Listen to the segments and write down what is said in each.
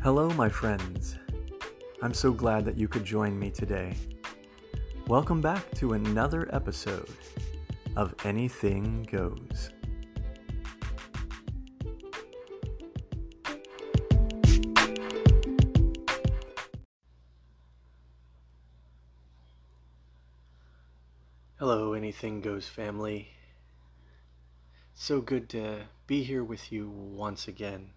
Hello, my friends. I'm so glad that you could join me today. Welcome back to another episode of Anything Goes. Hello, Anything Goes family. So good to be here with you once again.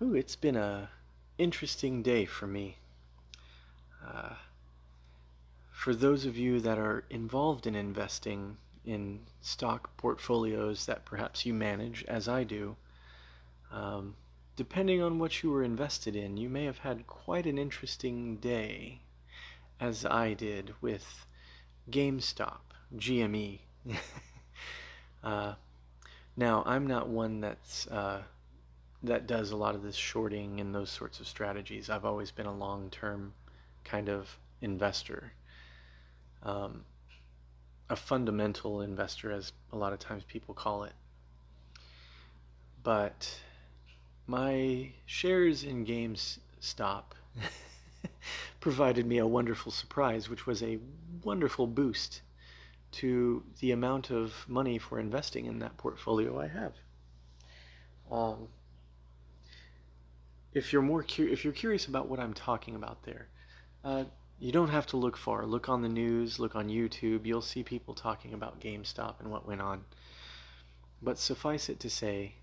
Ooh, it's been a interesting day for me. Uh, for those of you that are involved in investing in stock portfolios that perhaps you manage, as I do, um, depending on what you were invested in, you may have had quite an interesting day, as I did with GameStop, GME. uh, now, I'm not one that's uh, that does a lot of this shorting and those sorts of strategies. I've always been a long-term kind of investor, um, a fundamental investor, as a lot of times people call it. But my shares in GameStop provided me a wonderful surprise, which was a wonderful boost to the amount of money for investing in that portfolio I have. Um, if you're more cu- if you're curious about what I'm talking about there, uh, you don't have to look far. Look on the news, look on YouTube. You'll see people talking about GameStop and what went on. But suffice it to say,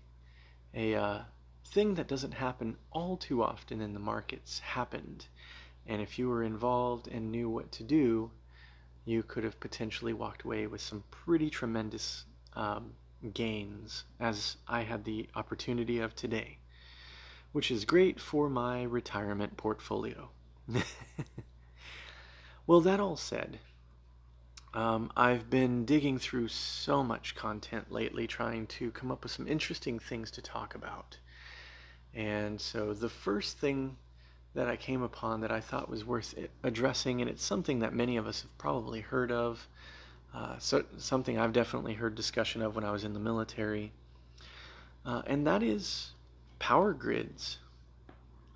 a uh, thing that doesn't happen all too often in the markets happened. And if you were involved and knew what to do, you could have potentially walked away with some pretty tremendous um, gains, as I had the opportunity of today which is great for my retirement portfolio. well, that all said, um, I've been digging through so much content lately trying to come up with some interesting things to talk about. And so the first thing that I came upon that I thought was worth addressing, and it's something that many of us have probably heard of, uh, so something I've definitely heard discussion of when I was in the military, uh, and that is power grids,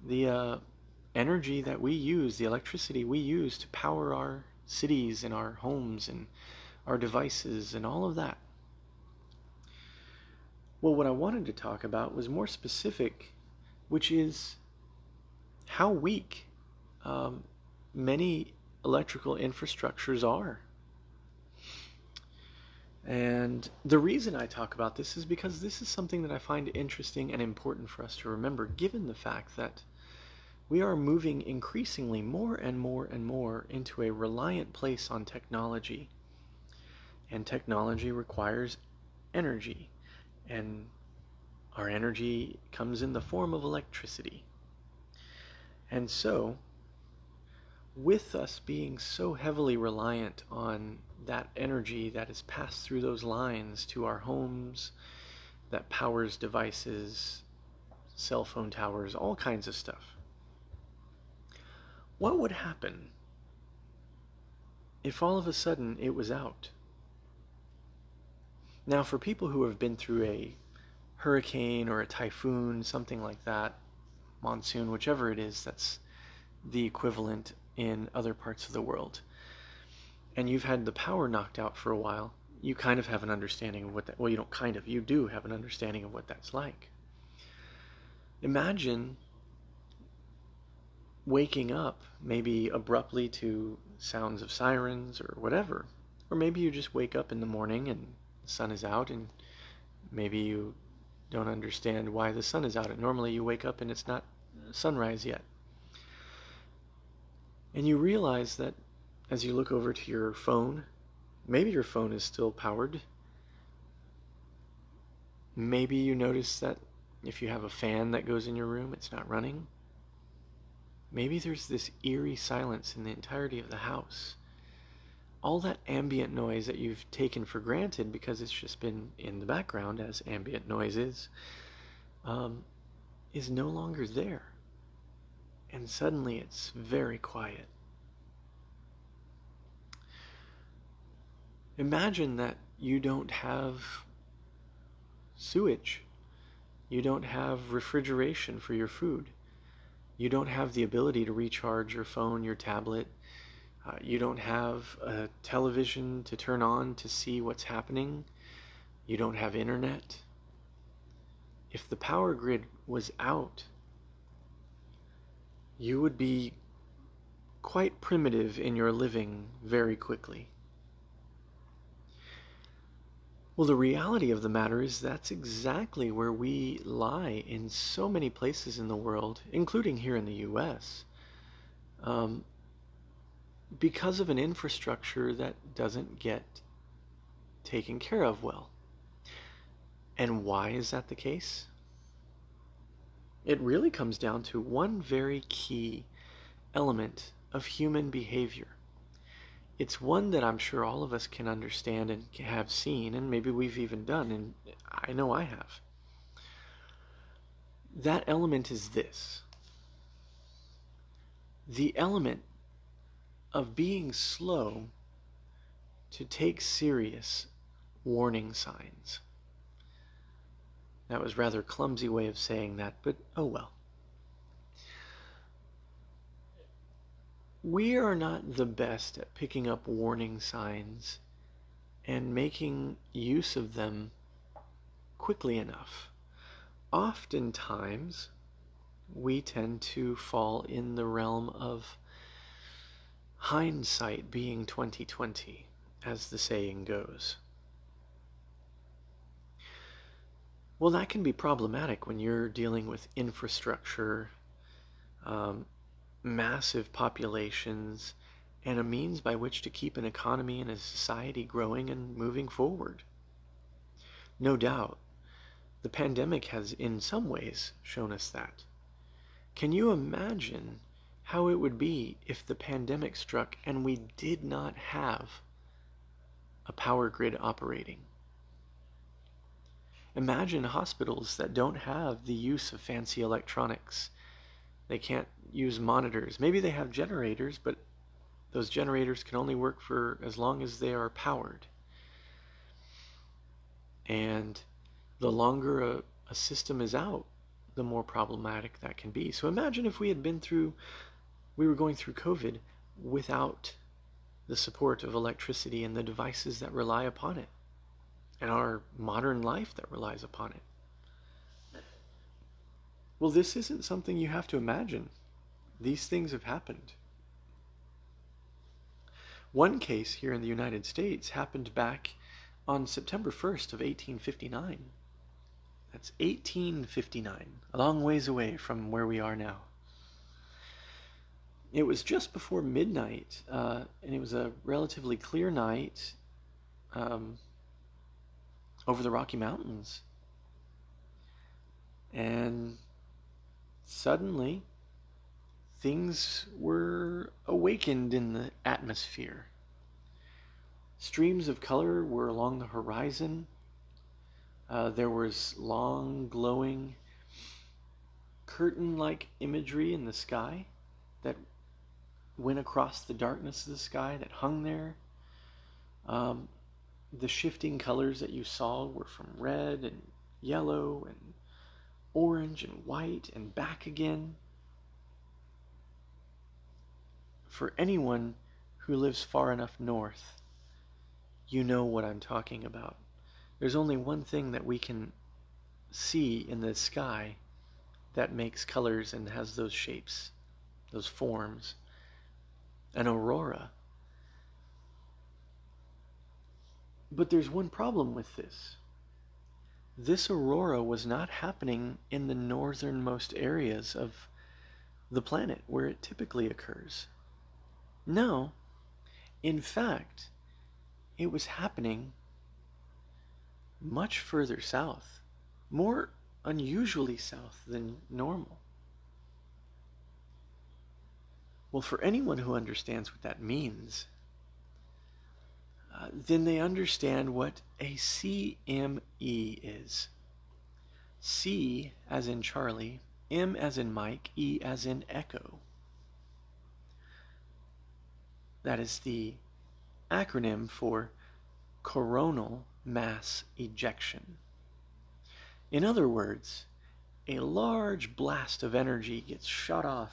the uh, energy that we use, the electricity we use to power our cities and our homes and our devices and all of that. Well, what I wanted to talk about was more specific, which is how weak um, many electrical infrastructures are. And the reason I talk about this is because this is something that I find interesting and important for us to remember, given the fact that we are moving increasingly more and more and more into a reliant place on technology. And technology requires energy. And our energy comes in the form of electricity. And so, with us being so heavily reliant on that energy that is passed through those lines to our homes, that powers devices, cell phone towers, all kinds of stuff. What would happen if all of a sudden it was out? Now, for people who have been through a hurricane or a typhoon, something like that, monsoon, whichever it is, that's the equivalent in other parts of the world, and you've had the power knocked out for a while, you kind of have an understanding of what that, well, you don't kind of, you do have an understanding of what that's like. Imagine waking up maybe abruptly to sounds of sirens or whatever. Or maybe you just wake up in the morning and the sun is out and maybe you don't understand why the sun is out. And normally you wake up and it's not sunrise yet. And you realize that as you look over to your phone, maybe your phone is still powered. Maybe you notice that if you have a fan that goes in your room, it's not running. Maybe there's this eerie silence in the entirety of the house. All that ambient noise that you've taken for granted because it's just been in the background, as ambient noise is, um, is no longer there. And suddenly it's very quiet. Imagine that you don't have sewage You don't have refrigeration for your food. You don't have the ability to recharge your phone, your tablet. Uh, you don't have a television to turn on to see what's happening. You don't have internet. If the power grid was out, you would be quite primitive in your living very quickly. Well, the reality of the matter is that's exactly where we lie in so many places in the world, including here in the US, um, because of an infrastructure that doesn't get taken care of well. And why is that the case? It really comes down to one very key element of human behavior it's one that I'm sure all of us can understand and have seen, and maybe we've even done, and I know I have. That element is this the element of being slow to take serious warning signs. That was rather clumsy way of saying that, but oh well. We are not the best at picking up warning signs and making use of them quickly enough. Oftentimes, we tend to fall in the realm of hindsight being 2020, as the saying goes. Well, that can be problematic when you're dealing with infrastructure, um, massive populations, and a means by which to keep an economy and a society growing and moving forward. No doubt, the pandemic has in some ways shown us that. Can you imagine how it would be if the pandemic struck and we did not have a power grid operating? Imagine hospitals that don't have the use of fancy electronics. They can't use monitors. Maybe they have generators, but those generators can only work for as long as they are powered. And the longer a, a system is out, the more problematic that can be. So imagine if we had been through, we were going through COVID without the support of electricity and the devices that rely upon it, and our modern life that relies upon it. Well, this isn't something you have to imagine. These things have happened. One case here in the United States happened back on September 1st of 1859. That's 1859, a long ways away from where we are now. It was just before midnight, uh, and it was a relatively clear night um, over the Rocky Mountains. And suddenly, things were awakened in the atmosphere. Streams of color were along the horizon. Uh, there was long, glowing, curtain like imagery in the sky that went across the darkness of the sky that hung there. Um, the shifting colors that you saw were from red and yellow and orange and white and back again for anyone who lives far enough north, you know what I'm talking about. There's only one thing that we can see in the sky that makes colors and has those shapes, those forms an aurora. But there's one problem with this. This aurora was not happening in the northernmost areas of the planet where it typically occurs. No. In fact, it was happening much further south, more unusually south than normal. Well, for anyone who understands what that means, uh, then they understand what a CME is. C as in Charlie, M as in Mike, E as in Echo. That is the acronym for coronal mass ejection. In other words, a large blast of energy gets shot off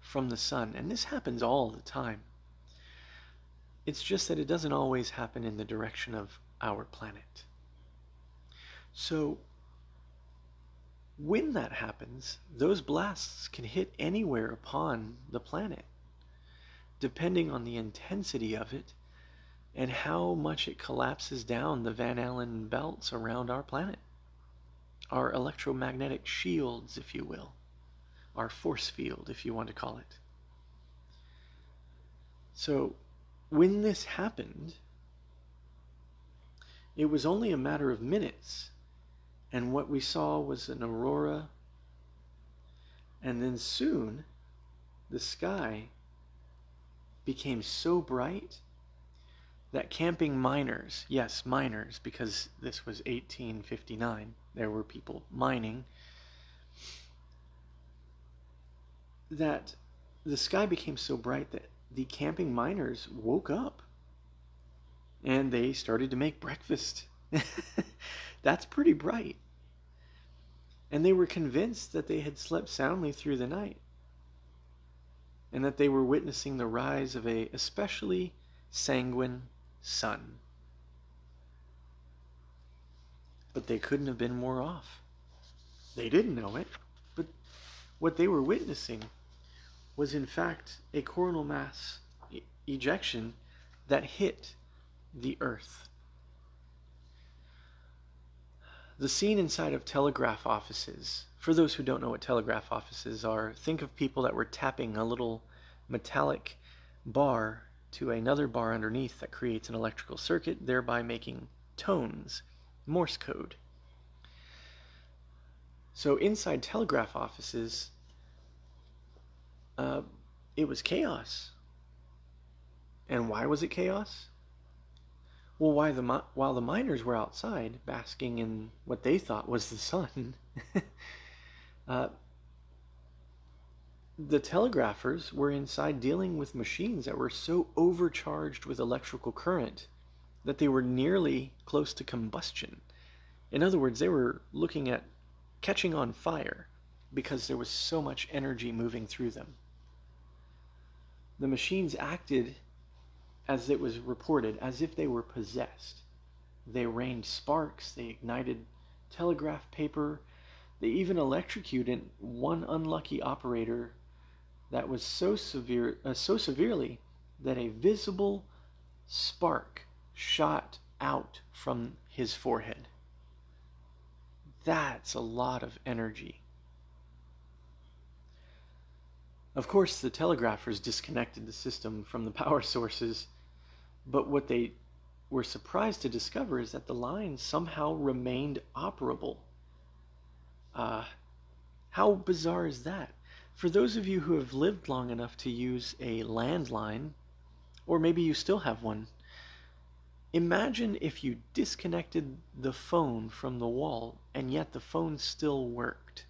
from the sun. And this happens all the time. It's just that it doesn't always happen in the direction of our planet. So, when that happens, those blasts can hit anywhere upon the planet, depending on the intensity of it and how much it collapses down the Van Allen belts around our planet. Our electromagnetic shields, if you will, our force field, if you want to call it. So, when this happened, it was only a matter of minutes and what we saw was an aurora. And then soon, the sky became so bright that camping miners, yes, miners, because this was 1859, there were people mining, that the sky became so bright that the camping miners woke up and they started to make breakfast. That's pretty bright. And they were convinced that they had slept soundly through the night and that they were witnessing the rise of a especially sanguine sun. But they couldn't have been more off. They didn't know it, but what they were witnessing was in fact a coronal mass e- ejection that hit the earth. The scene inside of telegraph offices, for those who don't know what telegraph offices are, think of people that were tapping a little metallic bar to another bar underneath that creates an electrical circuit, thereby making tones, Morse code. So inside telegraph offices, uh, it was chaos. And why was it chaos? Well, why the while the miners were outside basking in what they thought was the sun, uh, the telegraphers were inside dealing with machines that were so overcharged with electrical current that they were nearly close to combustion. In other words, they were looking at catching on fire because there was so much energy moving through them. The machines acted as it was reported, as if they were possessed. They rained sparks, they ignited telegraph paper, they even electrocuted one unlucky operator that was so severe uh, so severely that a visible spark shot out from his forehead. That's a lot of energy. Of course, the telegraphers disconnected the system from the power sources but what they were surprised to discover is that the lines somehow remained operable. Uh, how bizarre is that? For those of you who have lived long enough to use a landline, or maybe you still have one, imagine if you disconnected the phone from the wall and yet the phone still worked.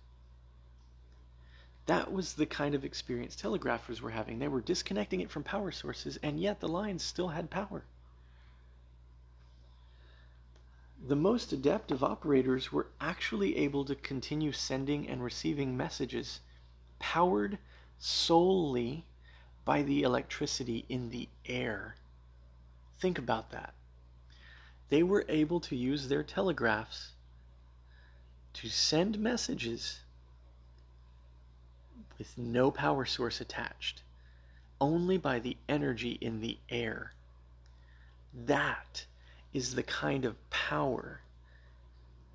That was the kind of experience telegraphers were having. They were disconnecting it from power sources, and yet the lines still had power. The most adept of operators were actually able to continue sending and receiving messages powered solely by the electricity in the air. Think about that. They were able to use their telegraphs to send messages with no power source attached, only by the energy in the air. That is the kind of power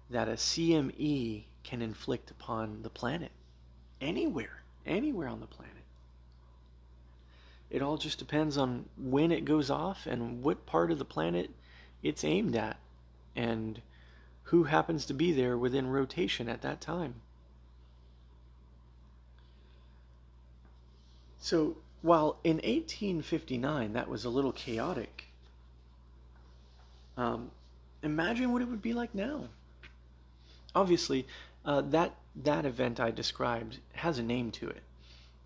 that a CME can inflict upon the planet. Anywhere, anywhere on the planet. It all just depends on when it goes off and what part of the planet it's aimed at and who happens to be there within rotation at that time. So while in 1859 that was a little chaotic, um, imagine what it would be like now. Obviously, uh, that that event I described has a name to it.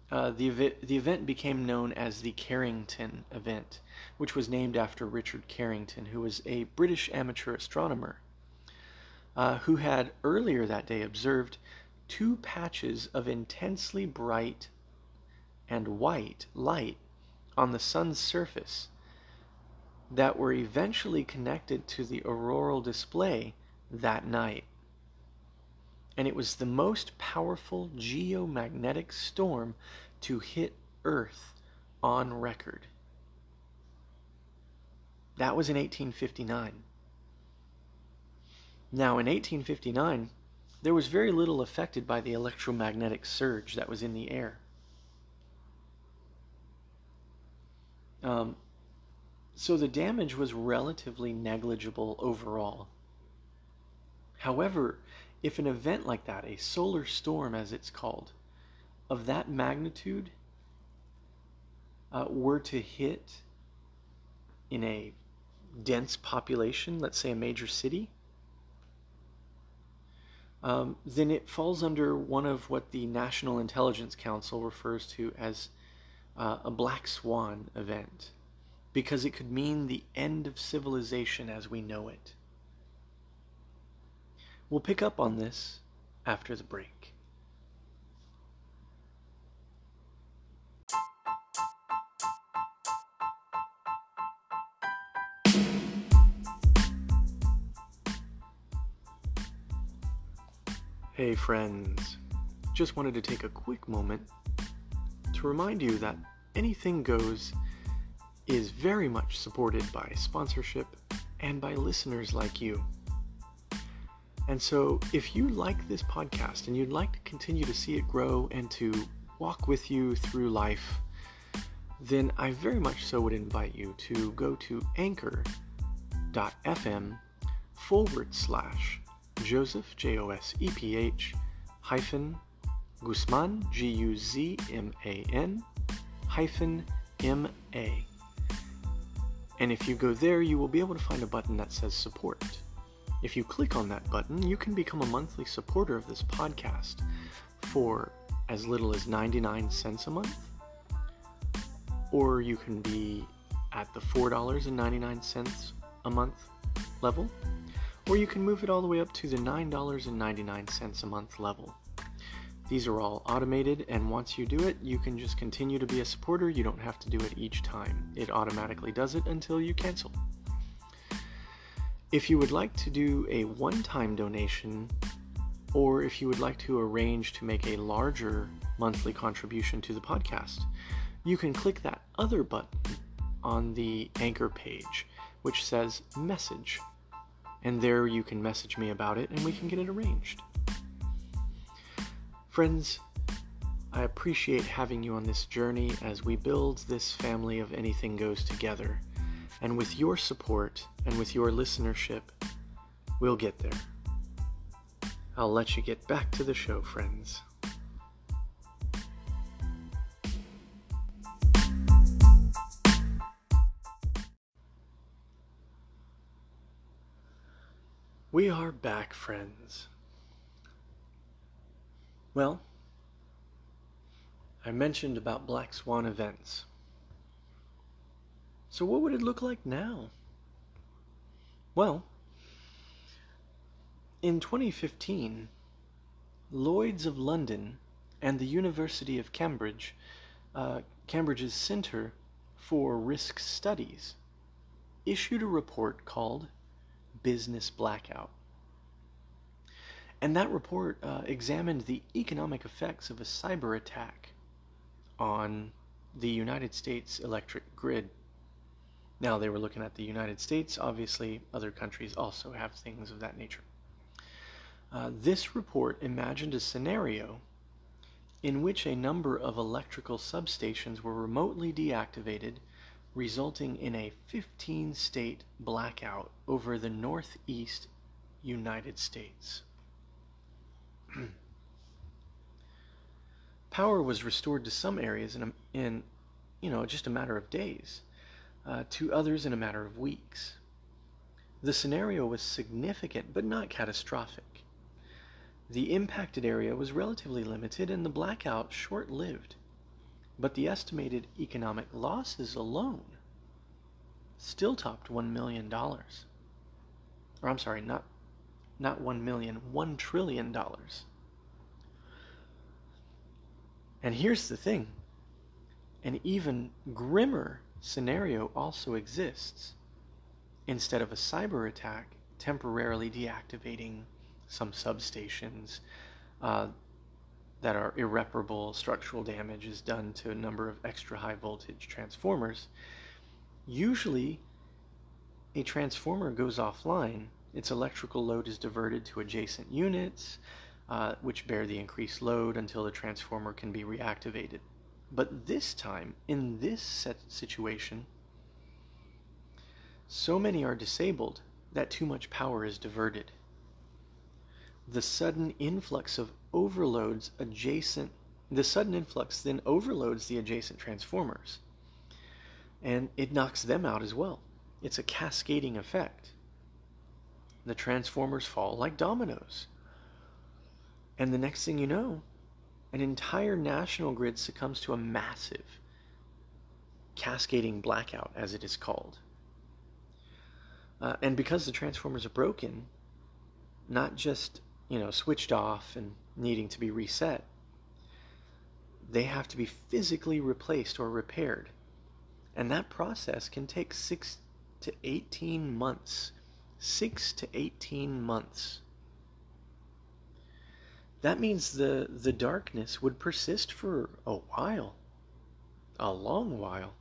Uh, the, ev- the event became known as the Carrington event, which was named after Richard Carrington, who was a British amateur astronomer uh, who had earlier that day observed two patches of intensely bright and white light on the sun's surface that were eventually connected to the auroral display that night. And it was the most powerful geomagnetic storm to hit Earth on record. That was in 1859. Now, in 1859, there was very little affected by the electromagnetic surge that was in the air. Um, so the damage was relatively negligible overall. However, if an event like that, a solar storm as it's called, of that magnitude uh, were to hit in a dense population, let's say a major city, um, then it falls under one of what the National Intelligence Council refers to as uh, a black swan event, because it could mean the end of civilization as we know it. We'll pick up on this after the break. Hey friends, just wanted to take a quick moment to remind you that Anything Goes is very much supported by sponsorship and by listeners like you. And so, if you like this podcast and you'd like to continue to see it grow and to walk with you through life, then I very much so would invite you to go to anchor.fm forward slash Joseph, J O S E P H, hyphen Guzman, G U Z M A N, hyphen M A. And if you go there, you will be able to find a button that says support. If you click on that button, you can become a monthly supporter of this podcast for as little as 99 cents a month. Or you can be at the $4.99 a month level or you can move it all the way up to the $9.99 a month level. These are all automated, and once you do it, you can just continue to be a supporter. You don't have to do it each time. It automatically does it until you cancel. If you would like to do a one time donation, or if you would like to arrange to make a larger monthly contribution to the podcast, you can click that other button on the anchor page, which says Message and there you can message me about it and we can get it arranged. Friends, I appreciate having you on this journey as we build this family of Anything Goes together. And with your support and with your listenership, we'll get there. I'll let you get back to the show, friends. We are back, friends. Well, I mentioned about Black Swan events. So, what would it look like now? Well, in 2015, Lloyd's of London and the University of Cambridge, uh, Cambridge's Center for Risk Studies, issued a report called business blackout. And that report uh, examined the economic effects of a cyber attack on the United States electric grid. Now, they were looking at the United States. Obviously, other countries also have things of that nature. Uh, this report imagined a scenario in which a number of electrical substations were remotely deactivated resulting in a 15 state blackout over the northeast United States. Power was restored to some areas in, a, in you know, just a matter of days, uh, to others in a matter of weeks. The scenario was significant but not catastrophic. The impacted area was relatively limited and the blackout short lived but the estimated economic losses alone still topped $1 million. Or I'm sorry, not not 1 million, 1 trillion dollars. And here's the thing an even grimmer scenario also exists. Instead of a cyber attack temporarily deactivating some substations uh, that are irreparable structural damage is done to a number of extra high voltage transformers, usually a transformer goes offline, its electrical load is diverted to adjacent units, uh, which bear the increased load until the transformer can be reactivated. But this time, in this set situation, so many are disabled that too much power is diverted. The sudden influx of overloads adjacent the sudden influx then overloads the adjacent transformers and it knocks them out as well. It's a cascading effect. The transformers fall like dominoes. And the next thing you know, an entire national grid succumbs to a massive cascading blackout, as it is called. Uh, and because the transformers are broken, not just you know switched off and needing to be reset, they have to be physically replaced or repaired, and that process can take six to eighteen months. Six to eighteen months. That means the the darkness would persist for a while, a long while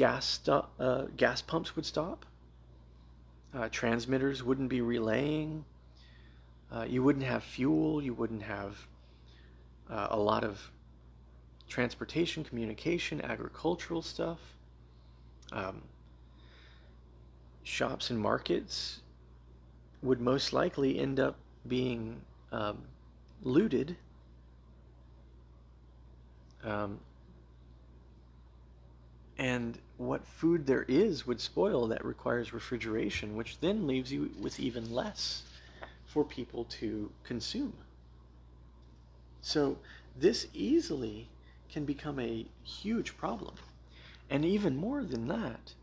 gas uh, gas pumps would stop. Uh, transmitters wouldn't be relaying. Uh, you wouldn't have fuel. You wouldn't have uh, a lot of transportation, communication, agricultural stuff. Um, shops and markets would most likely end up being um, looted. Um, and what food there is would spoil that requires refrigeration, which then leaves you with even less for people to consume. So this easily can become a huge problem. And even more than that,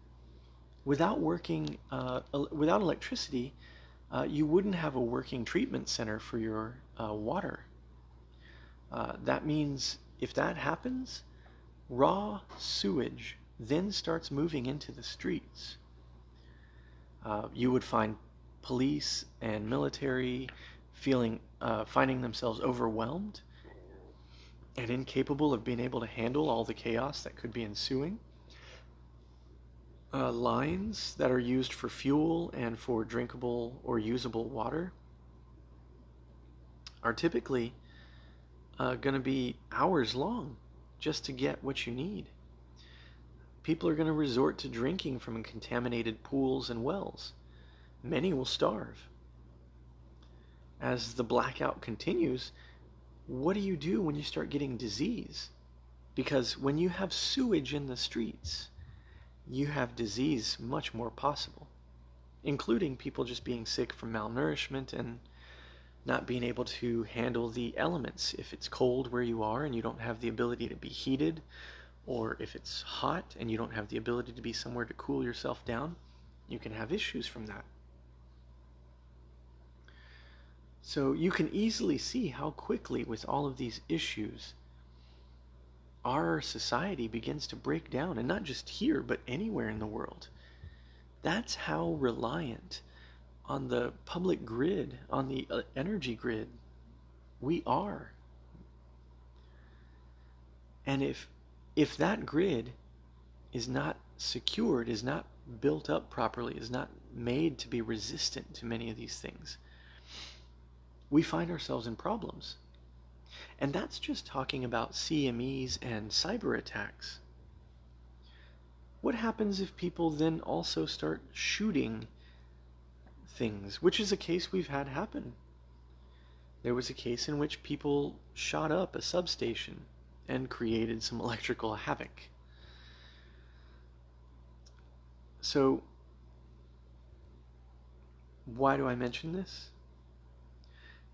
without working, uh, without electricity, uh, you wouldn't have a working treatment center for your uh, water. Uh, that means if that happens, raw sewage then starts moving into the streets. Uh, you would find police and military feeling uh, finding themselves overwhelmed and incapable of being able to handle all the chaos that could be ensuing. Uh, lines that are used for fuel and for drinkable or usable water are typically uh, going to be hours long just to get what you need people are going to resort to drinking from contaminated pools and wells. Many will starve. As the blackout continues, what do you do when you start getting disease? Because when you have sewage in the streets, you have disease much more possible, including people just being sick from malnourishment and not being able to handle the elements. If it's cold where you are and you don't have the ability to be heated, or if it's hot and you don't have the ability to be somewhere to cool yourself down, you can have issues from that. So you can easily see how quickly, with all of these issues, our society begins to break down, and not just here, but anywhere in the world. That's how reliant on the public grid, on the uh, energy grid, we are. And if if that grid is not secured, is not built up properly, is not made to be resistant to many of these things, we find ourselves in problems. And that's just talking about CMEs and cyber attacks. What happens if people then also start shooting things, which is a case we've had happen? There was a case in which people shot up a substation and created some electrical havoc. So, why do I mention this?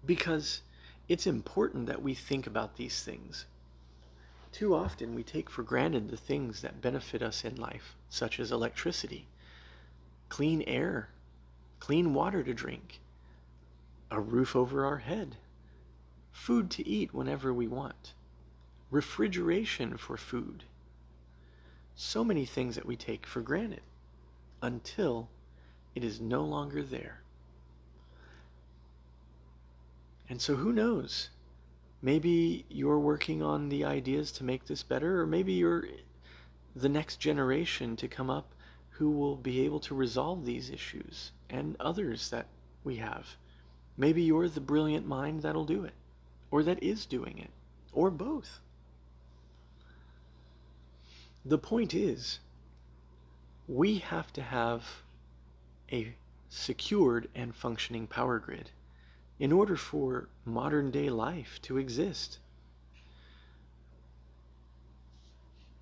Because it's important that we think about these things. Too often we take for granted the things that benefit us in life, such as electricity, clean air, clean water to drink, a roof over our head, food to eat whenever we want, refrigeration for food. So many things that we take for granted until it is no longer there. And so, who knows? Maybe you're working on the ideas to make this better, or maybe you're the next generation to come up who will be able to resolve these issues and others that we have. Maybe you're the brilliant mind that'll do it, or that is doing it, or both. The point is, we have to have a secured and functioning power grid in order for modern day life to exist.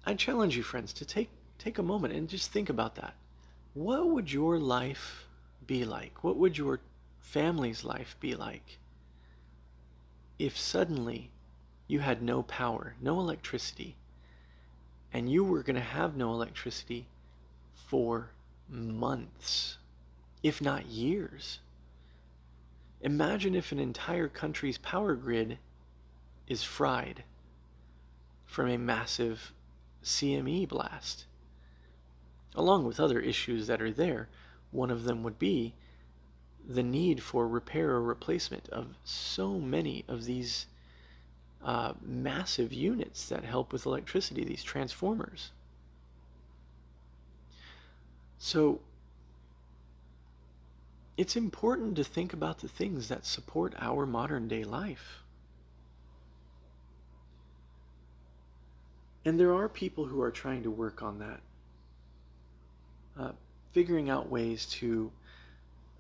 I challenge you, friends, to take, take a moment and just think about that. What would your life be like? What would your family's life be like if suddenly you had no power, no electricity, and you were going to have no electricity for months, if not years? Imagine if an entire country's power grid is fried from a massive CME blast. Along with other issues that are there, one of them would be the need for repair or replacement of so many of these uh, massive units that help with electricity, these transformers. So it's important to think about the things that support our modern day life. And there are people who are trying to work on that, uh, figuring out ways to,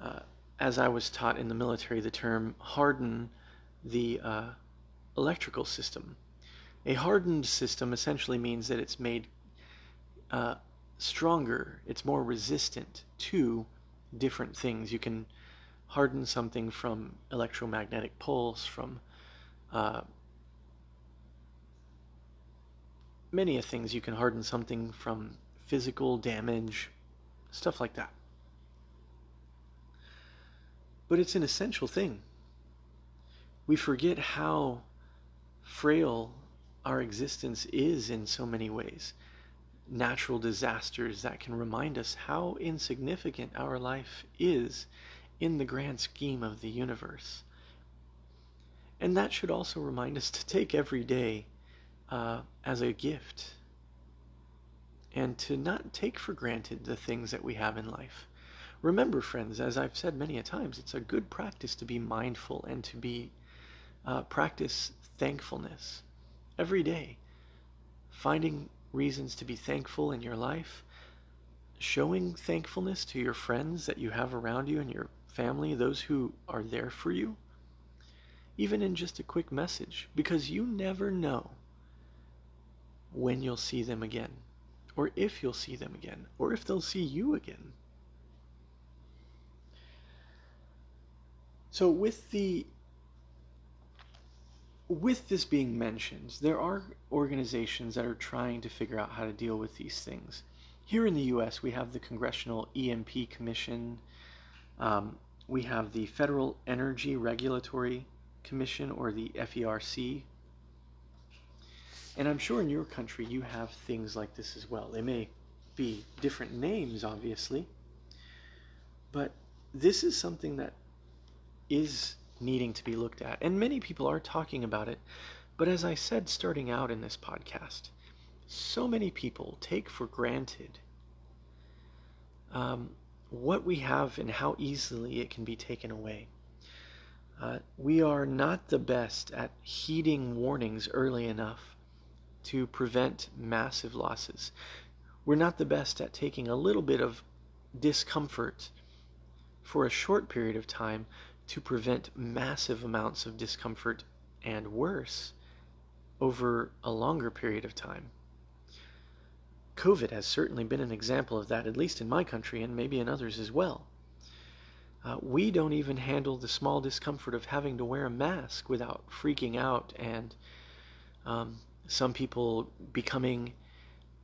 uh, as I was taught in the military, the term harden the uh, electrical system. A hardened system essentially means that it's made uh, stronger, it's more resistant to different things. You can harden something from electromagnetic pulse, from uh, many of things. You can harden something from physical damage, stuff like that. But it's an essential thing. We forget how frail our existence is in so many ways natural disasters that can remind us how insignificant our life is in the grand scheme of the universe. And that should also remind us to take every day uh, as a gift and to not take for granted the things that we have in life. Remember, friends, as I've said many a times, it's a good practice to be mindful and to be uh, practice thankfulness every day, finding reasons to be thankful in your life, showing thankfulness to your friends that you have around you and your family, those who are there for you, even in just a quick message, because you never know when you'll see them again, or if you'll see them again, or if they'll see you again. So, with the with this being mentioned, there are organizations that are trying to figure out how to deal with these things. Here in the U.S., we have the Congressional EMP Commission. Um, we have the Federal Energy Regulatory Commission, or the FERC. And I'm sure in your country you have things like this as well. They may be different names, obviously, but this is something that is needing to be looked at. And many people are talking about it. But as I said starting out in this podcast, so many people take for granted um, what we have and how easily it can be taken away. Uh, we are not the best at heeding warnings early enough to prevent massive losses. We're not the best at taking a little bit of discomfort for a short period of time to prevent massive amounts of discomfort and worse over a longer period of time. COVID has certainly been an example of that, at least in my country and maybe in others as well. Uh, we don't even handle the small discomfort of having to wear a mask without freaking out and um, some people becoming,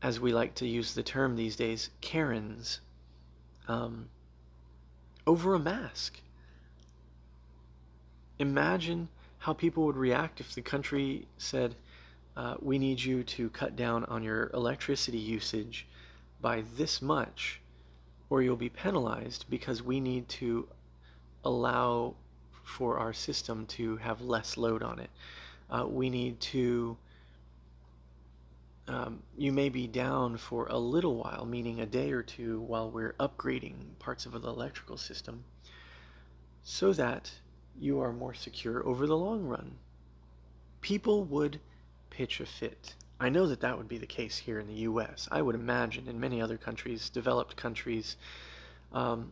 as we like to use the term these days, Karens um, over a mask. Imagine how people would react if the country said, uh, we need you to cut down on your electricity usage by this much, or you'll be penalized because we need to allow for our system to have less load on it. Uh, we need to, um, you may be down for a little while, meaning a day or two, while we're upgrading parts of the electrical system, so that you are more secure over the long run. People would pitch a fit. I know that that would be the case here in the U.S. I would imagine in many other countries, developed countries, um,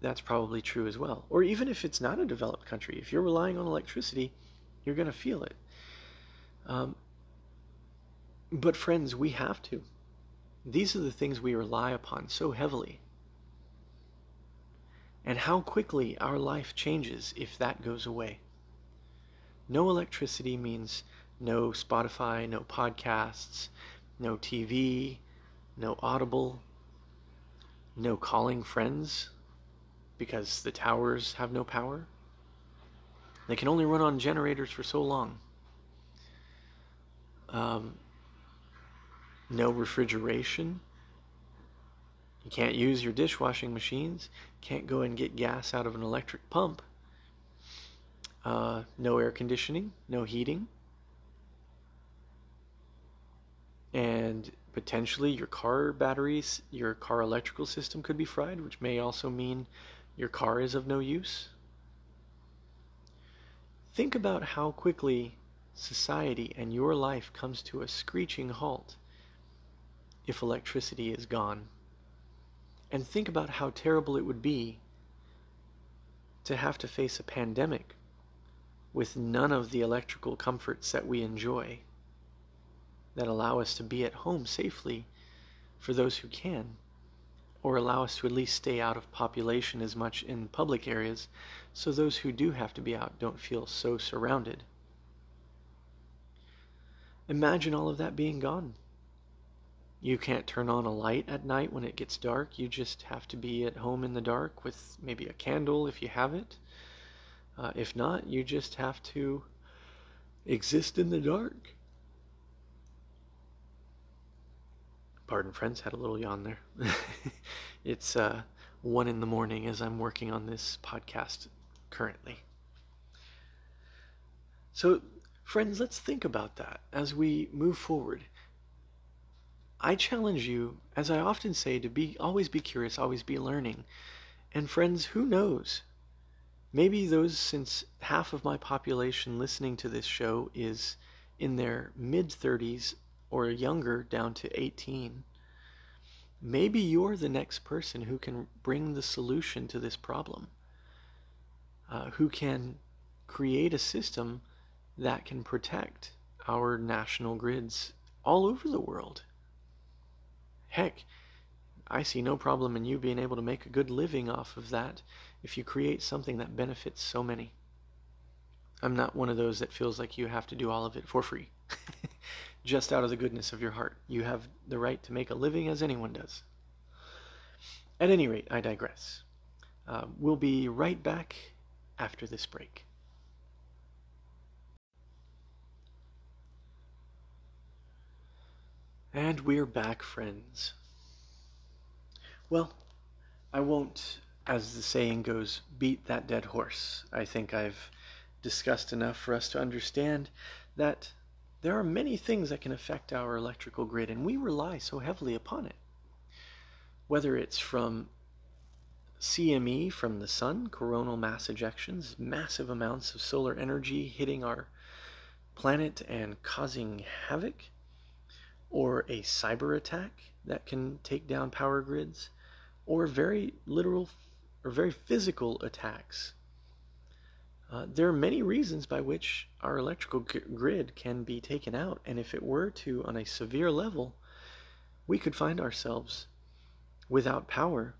that's probably true as well. Or even if it's not a developed country, if you're relying on electricity, you're going to feel it. Um, but, friends, we have to. These are the things we rely upon so heavily. And how quickly our life changes if that goes away. No electricity means no Spotify, no podcasts, no TV, no Audible, no calling friends because the towers have no power. They can only run on generators for so long. Um, no refrigeration. You can't use your dishwashing machines. Can't go and get gas out of an electric pump. Uh, no air conditioning. No heating. And potentially your car batteries, your car electrical system could be fried, which may also mean your car is of no use. Think about how quickly society and your life comes to a screeching halt if electricity is gone. And think about how terrible it would be to have to face a pandemic with none of the electrical comforts that we enjoy that allow us to be at home safely for those who can, or allow us to at least stay out of population as much in public areas so those who do have to be out don't feel so surrounded. Imagine all of that being gone. You can't turn on a light at night when it gets dark. You just have to be at home in the dark with maybe a candle if you have it. Uh, if not, you just have to exist in the dark. Pardon, friends, had a little yawn there. it's uh, one in the morning as I'm working on this podcast currently. So, friends, let's think about that as we move forward. I challenge you, as I often say, to be always be curious, always be learning. And friends, who knows? Maybe those since half of my population listening to this show is in their mid 30s or younger down to 18. Maybe you're the next person who can bring the solution to this problem, uh, who can create a system that can protect our national grids all over the world. Heck, I see no problem in you being able to make a good living off of that if you create something that benefits so many. I'm not one of those that feels like you have to do all of it for free. Just out of the goodness of your heart. You have the right to make a living as anyone does. At any rate, I digress. Uh, we'll be right back after this break. And we're back, friends. Well, I won't, as the saying goes, beat that dead horse. I think I've discussed enough for us to understand that there are many things that can affect our electrical grid, and we rely so heavily upon it. Whether it's from CME from the sun, coronal mass ejections, massive amounts of solar energy hitting our planet and causing havoc, or a cyber attack that can take down power grids, or very literal or very physical attacks. Uh, there are many reasons by which our electrical grid can be taken out, and if it were to, on a severe level, we could find ourselves without power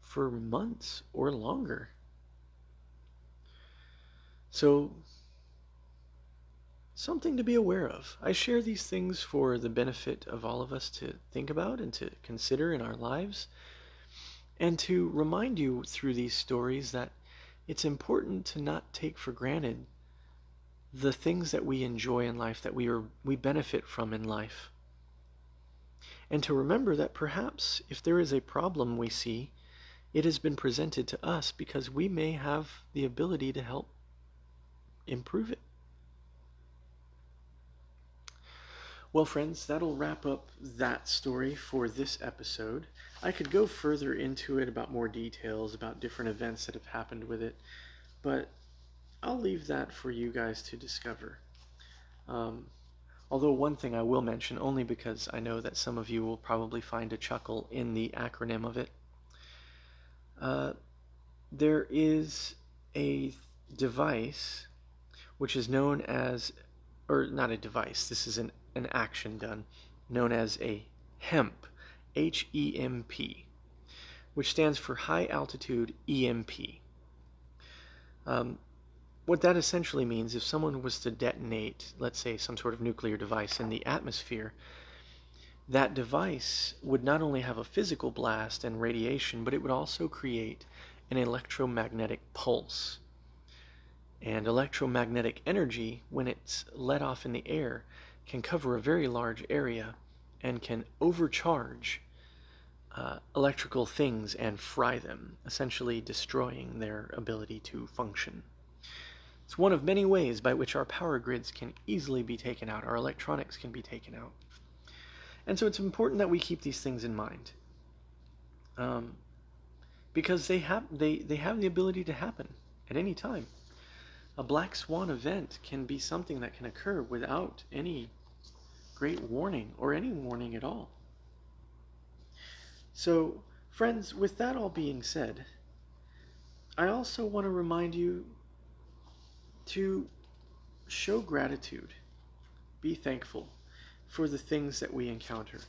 for months or longer. So something to be aware of. I share these things for the benefit of all of us to think about and to consider in our lives, and to remind you through these stories that it's important to not take for granted the things that we enjoy in life, that we are we benefit from in life. And to remember that perhaps if there is a problem we see, it has been presented to us because we may have the ability to help improve it. Well, friends, that'll wrap up that story for this episode. I could go further into it about more details about different events that have happened with it, but I'll leave that for you guys to discover. Um, although, one thing I will mention, only because I know that some of you will probably find a chuckle in the acronym of it, uh, there is a device which is known as, or not a device, this is an an action done known as a HEMP, H E M P, which stands for High Altitude EMP. Um, what that essentially means, if someone was to detonate, let's say, some sort of nuclear device in the atmosphere, that device would not only have a physical blast and radiation, but it would also create an electromagnetic pulse. And electromagnetic energy, when it's let off in the air, can cover a very large area and can overcharge uh, electrical things and fry them, essentially destroying their ability to function. It's one of many ways by which our power grids can easily be taken out, our electronics can be taken out. And so it's important that we keep these things in mind. Um, because they have, they, they have the ability to happen at any time. A black swan event can be something that can occur without any great warning or any warning at all. So, friends, with that all being said, I also want to remind you to show gratitude, be thankful for the things that we encounter.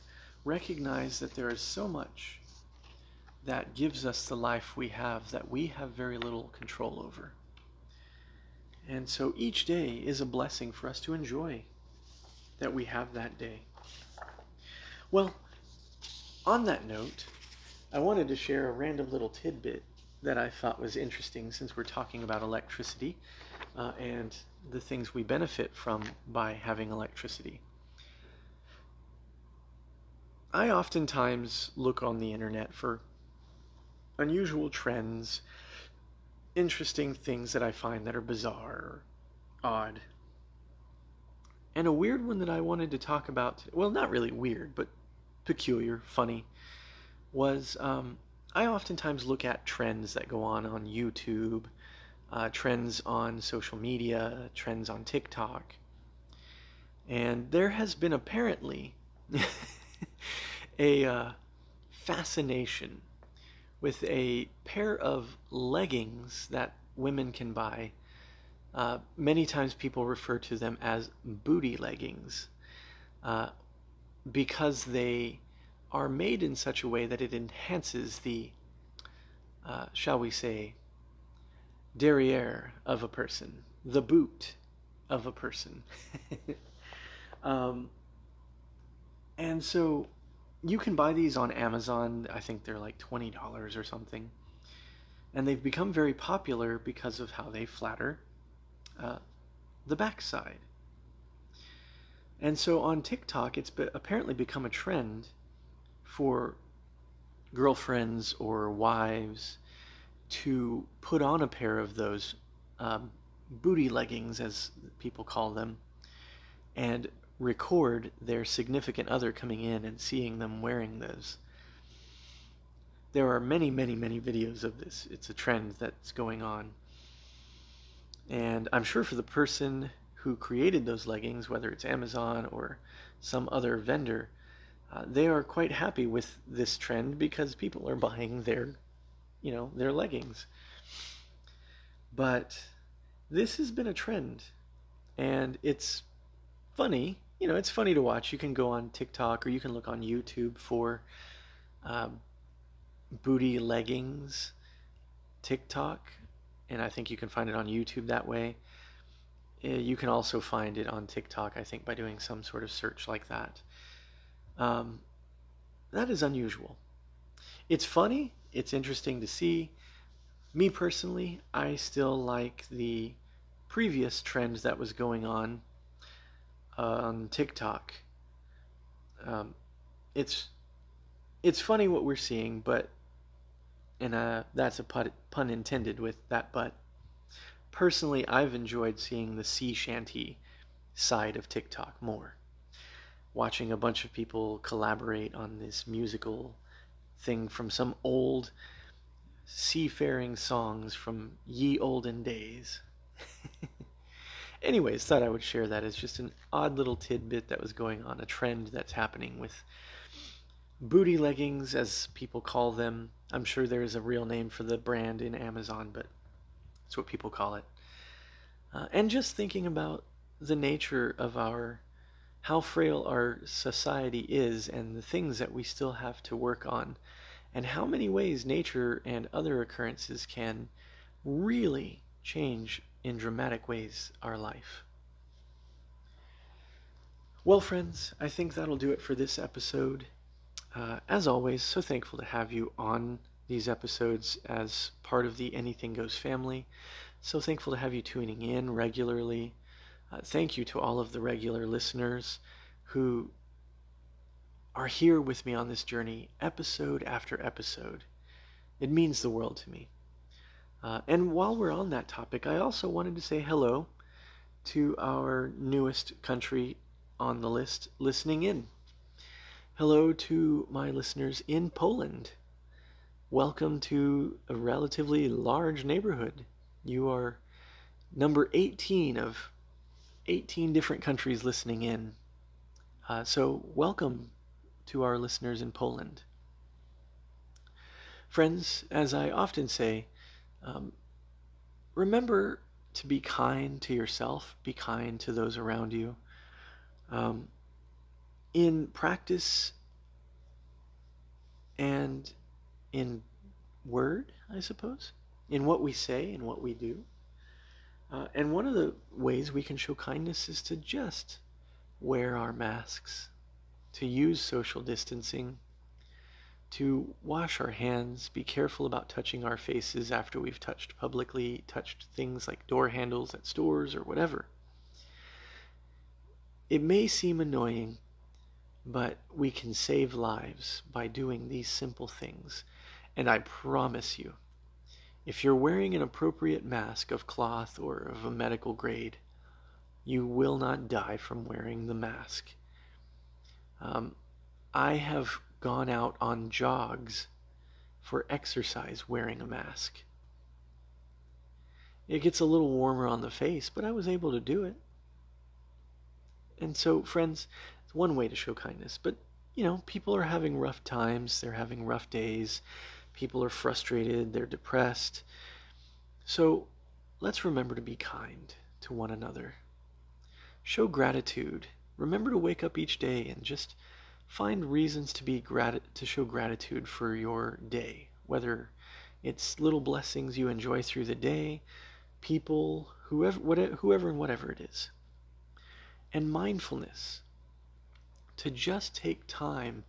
Recognize that there is so much that gives us the life we have that we have very little control over. And so each day is a blessing for us to enjoy that we have that day. Well, on that note, I wanted to share a random little tidbit that I thought was interesting since we're talking about electricity uh, and the things we benefit from by having electricity. I oftentimes look on the internet for unusual trends, interesting things that I find that are bizarre, or odd, and a weird one that I wanted to talk about, well, not really weird, but peculiar, funny, was um, I oftentimes look at trends that go on on YouTube, uh, trends on social media, trends on TikTok. And there has been apparently a uh, fascination with a pair of leggings that women can buy uh, many times people refer to them as booty leggings uh, because they are made in such a way that it enhances the, uh, shall we say, derriere of a person, the boot of a person. um, and so you can buy these on Amazon. I think they're like $20 or something. And they've become very popular because of how they flatter uh, the backside. And so on TikTok, it's be- apparently become a trend for girlfriends or wives to put on a pair of those um, booty leggings, as people call them, and record their significant other coming in and seeing them wearing those. There are many, many, many videos of this. It's a trend that's going on. And I'm sure for the person who created those leggings, whether it's Amazon or some other vendor, uh, they are quite happy with this trend because people are buying their, you know, their leggings. But this has been a trend, and it's funny. You know, it's funny to watch. You can go on TikTok or you can look on YouTube for uh, booty leggings TikTok and I think you can find it on YouTube that way. Eh, you can also find it on TikTok, I think, by doing some sort of search like that. Um, that is unusual. It's funny, it's interesting to see. Me personally, I still like the previous trend that was going on on TikTok. Um, it's it's funny what we're seeing, but and uh, that's a pun, pun intended with that. But personally, I've enjoyed seeing the sea shanty side of TikTok more. Watching a bunch of people collaborate on this musical thing from some old seafaring songs from ye olden days. Anyways, thought I would share that as just an odd little tidbit that was going on, a trend that's happening with booty leggings, as people call them. I'm sure there is a real name for the brand in Amazon, but that's what people call it. Uh, and just thinking about the nature of our, how frail our society is, and the things that we still have to work on and how many ways nature and other occurrences can really change in dramatic ways our life. Well, friends, I think that'll do it for this episode. Uh, as always, so thankful to have you on these episodes as part of the Anything Goes family. So thankful to have you tuning in regularly. Uh, thank you to all of the regular listeners who are here with me on this journey, episode after episode. It means the world to me. Uh, and while we're on that topic, I also wanted to say hello to our newest country on the list listening in. Hello to my listeners in Poland. Welcome to a relatively large neighborhood. You are number 18 of 18 different countries listening in. Uh, so, welcome to our listeners in Poland. Friends, as I often say, um, remember to be kind to yourself, be kind to those around you. Um, in practice and in word, I suppose, in what we say and what we do. Uh, and one of the ways we can show kindness is to just wear our masks to use social distancing, to wash our hands, be careful about touching our faces after we've touched publicly, touched things like door handles at stores or whatever. It may seem annoying, but we can save lives by doing these simple things. And I promise you, if you're wearing an appropriate mask of cloth or of a medical grade, you will not die from wearing the mask. Um, I have gone out on jogs for exercise wearing a mask. It gets a little warmer on the face, but I was able to do it. And so, friends, it's one way to show kindness. But, you know, people are having rough times, they're having rough days, people are frustrated, they're depressed. So, let's remember to be kind to one another. Show gratitude remember to wake up each day and just find reasons to be grat- to show gratitude for your day, whether it's little blessings you enjoy through the day, people, whoever, whatever, whoever and whatever it is. And mindfulness, to just take time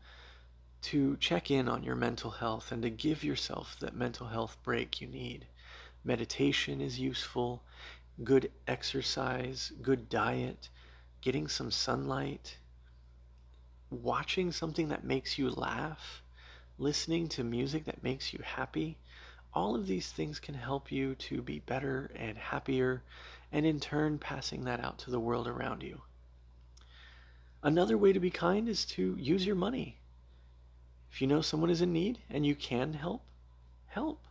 to check in on your mental health and to give yourself that mental health break you need. Meditation is useful, good exercise, good diet, getting some sunlight, watching something that makes you laugh, listening to music that makes you happy, all of these things can help you to be better and happier, and in turn, passing that out to the world around you. Another way to be kind is to use your money. If you know someone is in need and you can help, help.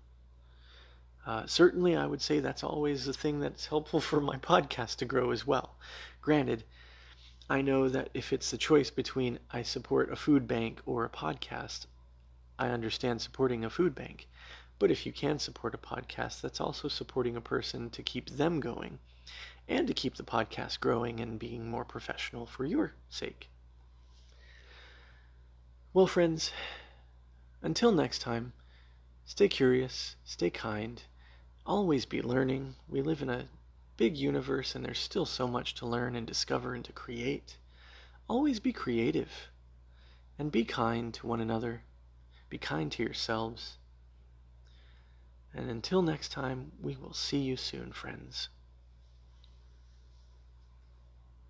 Uh, certainly, I would say that's always a thing that's helpful for my podcast to grow as well. Granted, I know that if it's the choice between I support a food bank or a podcast, I understand supporting a food bank. But if you can support a podcast, that's also supporting a person to keep them going and to keep the podcast growing and being more professional for your sake. Well, friends, until next time, stay curious, stay kind, always be learning. We live in a big universe and there's still so much to learn and discover and to create. Always be creative and be kind to one another. Be kind to yourselves. And until next time, we will see you soon, friends.